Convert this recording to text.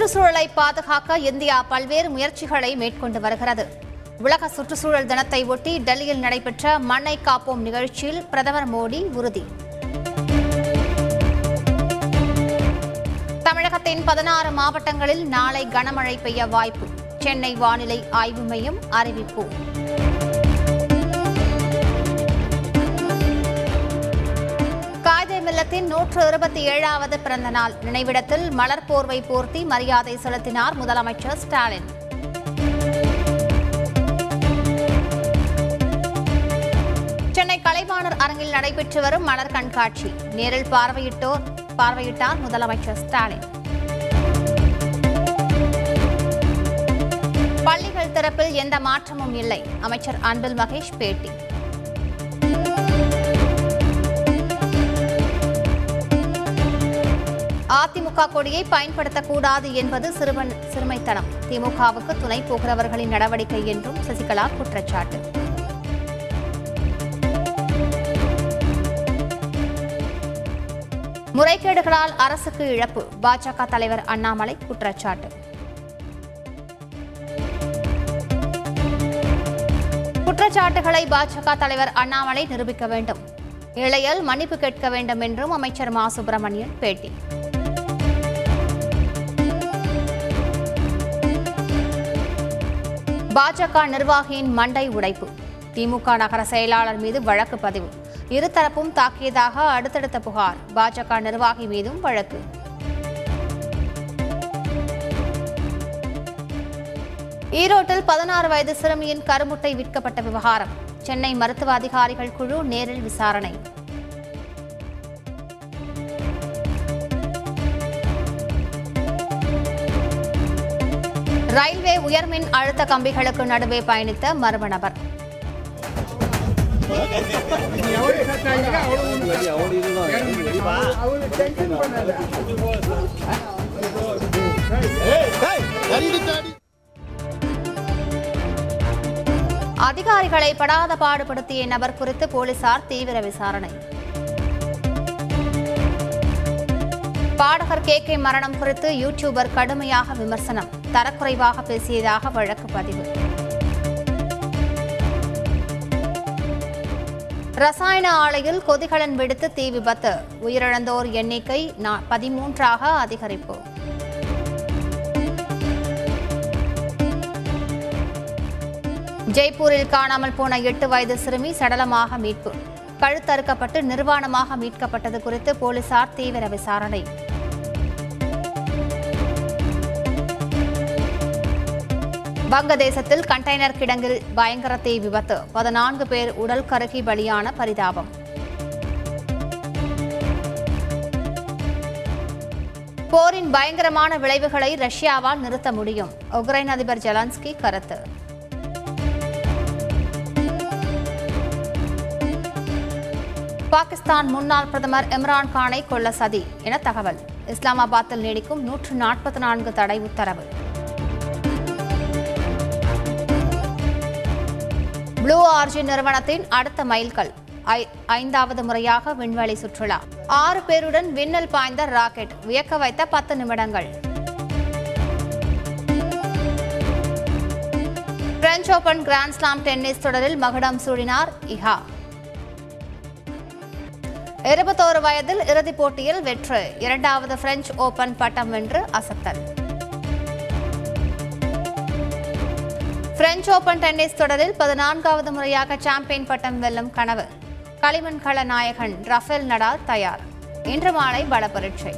சுற்றுச்சூழலை பாதுகாக்க இந்தியா பல்வேறு முயற்சிகளை மேற்கொண்டு வருகிறது. உலக சுற்றுச்சூழல் தினத்தை ஒட்டி டெல்லியில் நடைபெற்ற மண்ணை காப்போம் நிகழ்ச்சியில் பிரதமர் மோடி உறுதி. தமிழகத்தின் பதினாறு மாவட்டங்களில் நாளை கனமழை பெய்ய வாய்ப்பு. சென்னை வானிலை ஆய்வு மையம் அறிவிப்பு. காய்தே நூற்று இருபத்தி ஏழாவது பிறந்த நாள் நினைவிடத்தில் மலர் போர்வை போர்த்தி மரியாதை செலுத்தினார் முதலமைச்சர் ஸ்டாலின். சென்னை கலைவாணர் அரங்கில் நடைபெற்று வரும் மலர் கண்காட்சி. நேரில் பார்வையிட்டோர் பார்வையிட்டார் முதலமைச்சர் ஸ்டாலின். பள்ளிகள் திறப்பில் எந்த மாற்றமும் இல்லை. அமைச்சர் அன்பில் மகேஷ் பேட்டி. அதிமுக கொடியை பயன்படுத்தக்கூடாது என்பது சிறுவன் சிறுமைத்தனம். திமுகவுக்கு துணை போகிறவர்களின் நடவடிக்கை என்றும் சசிகலா குற்றச்சாட்டு. முறைகேடுகளால் அரசுக்கு இழப்பு. பாஜக தலைவர் அண்ணாமலை குற்றச்சாட்டு. குற்றச்சாட்டுகளை பாஜக தலைவர் அண்ணாமலை நிரூபிக்க வேண்டும். இளையல் மன்னிப்பு கேட்க வேண்டும் என்றும் அமைச்சர் மா. சுப்பிரமணியன் பேட்டி. பாஜக நிர்வாகியின் மண்டை உடைப்பு. திமுக நகர செயலாளர் மீது வழக்கு பதிவு. இருதரப்பும் தாக்கியதாக அடுத்தடுத்த புகார். பாஜக நிர்வாகி மீதும் வழக்கு. ஈரோட்டில் பதினாறு வயது சிறுமியின் கருமுட்டை விற்கப்பட்ட விவகாரம். சென்னை மருத்துவ அதிகாரிகள் குழு நேரில் விசாரணை. ரயில்வே உயர்மின் அழுத்த கம்பிகளுக்கு நடுவே பயணித்த மர்ம நபர். அதிகாரிகளை படாத பாடுபடுத்திய நபர் குறித்து போலீசார் தீவிர விசாரணை. பாடகர் கே கே மரணம் குறித்து யூடியூபர் கடுமையாக விமர்சனம். தரக்குறைவாக பேசியதாக வழக்கு பதிவு. ரசாயன ஆலையில் கொதிகலன் வெடித்து தீ விபத்து. உயிரிழந்தோர் எண்ணிக்கை பதிமூன்றாக அதிகரிப்பு. ஜெய்ப்பூரில் காணாமல் போன எட்டு வயது சிறுமி சடலமாக மீட்பு. கழுத்தறுக்கப்பட்டு நிர்வாணமாக மீட்கப்பட்டது குறித்து போலீசார் தீவிர விசாரணை. வங்கதேசத்தில் கண்டெய்னர் கிடங்கில் பயங்கர தீ விபத்து. பதினான்கு பேர் உடல் கருகி பலியான பரிதாபம். போரின் பயங்கரமான விளைவுகளை ரஷ்யாவால் நிறுத்த முடியும். உக்ரைன் அதிபர் ஜெலன்ஸ்கி கருத்து. பாகிஸ்தான் முன்னாள் பிரதமர் இம்ரான் கானை கொல்ல சதி என தகவல். இஸ்லாமாபாத்தில் நீடிக்கும் நூற்று நாற்பத்தி நான்கு தடை உத்தரவு. ப்ளூ ஆர்ஜின் நிறுவனத்தின் அடுத்த மைல்கல். ஐ- ஐந்தாவது முறையாக விண்வெளி சுற்றுலா. ஆறு பேருடன் விண்ணல் பாய்ந்த ராக்கெட் வியக்க வைத்த பத்து நிமிடங்கள். பிரெஞ்ச் ஓபன் கிராண்ட்ஸ்லாம் டென்னிஸ் தொடரில் மகுடம் சூடினார் இஹா. இருபத்தோரு வயதில் இறுதிப் போட்டியில் வெற்றி. இரண்டாவது பிரெஞ்சு ஓபன் பட்டம் வென்று அசத்தல். பிரெஞ்ச் ஓபன் டென்னிஸ் தொடரில் பதினான்காவது முறையாக சாம்பியன் பட்டம் வெல்லும் கனவு. களிமண் கள நாயகன் ரஃபேல் நடால் தயார். இன்று மாலை பல பரீட்சை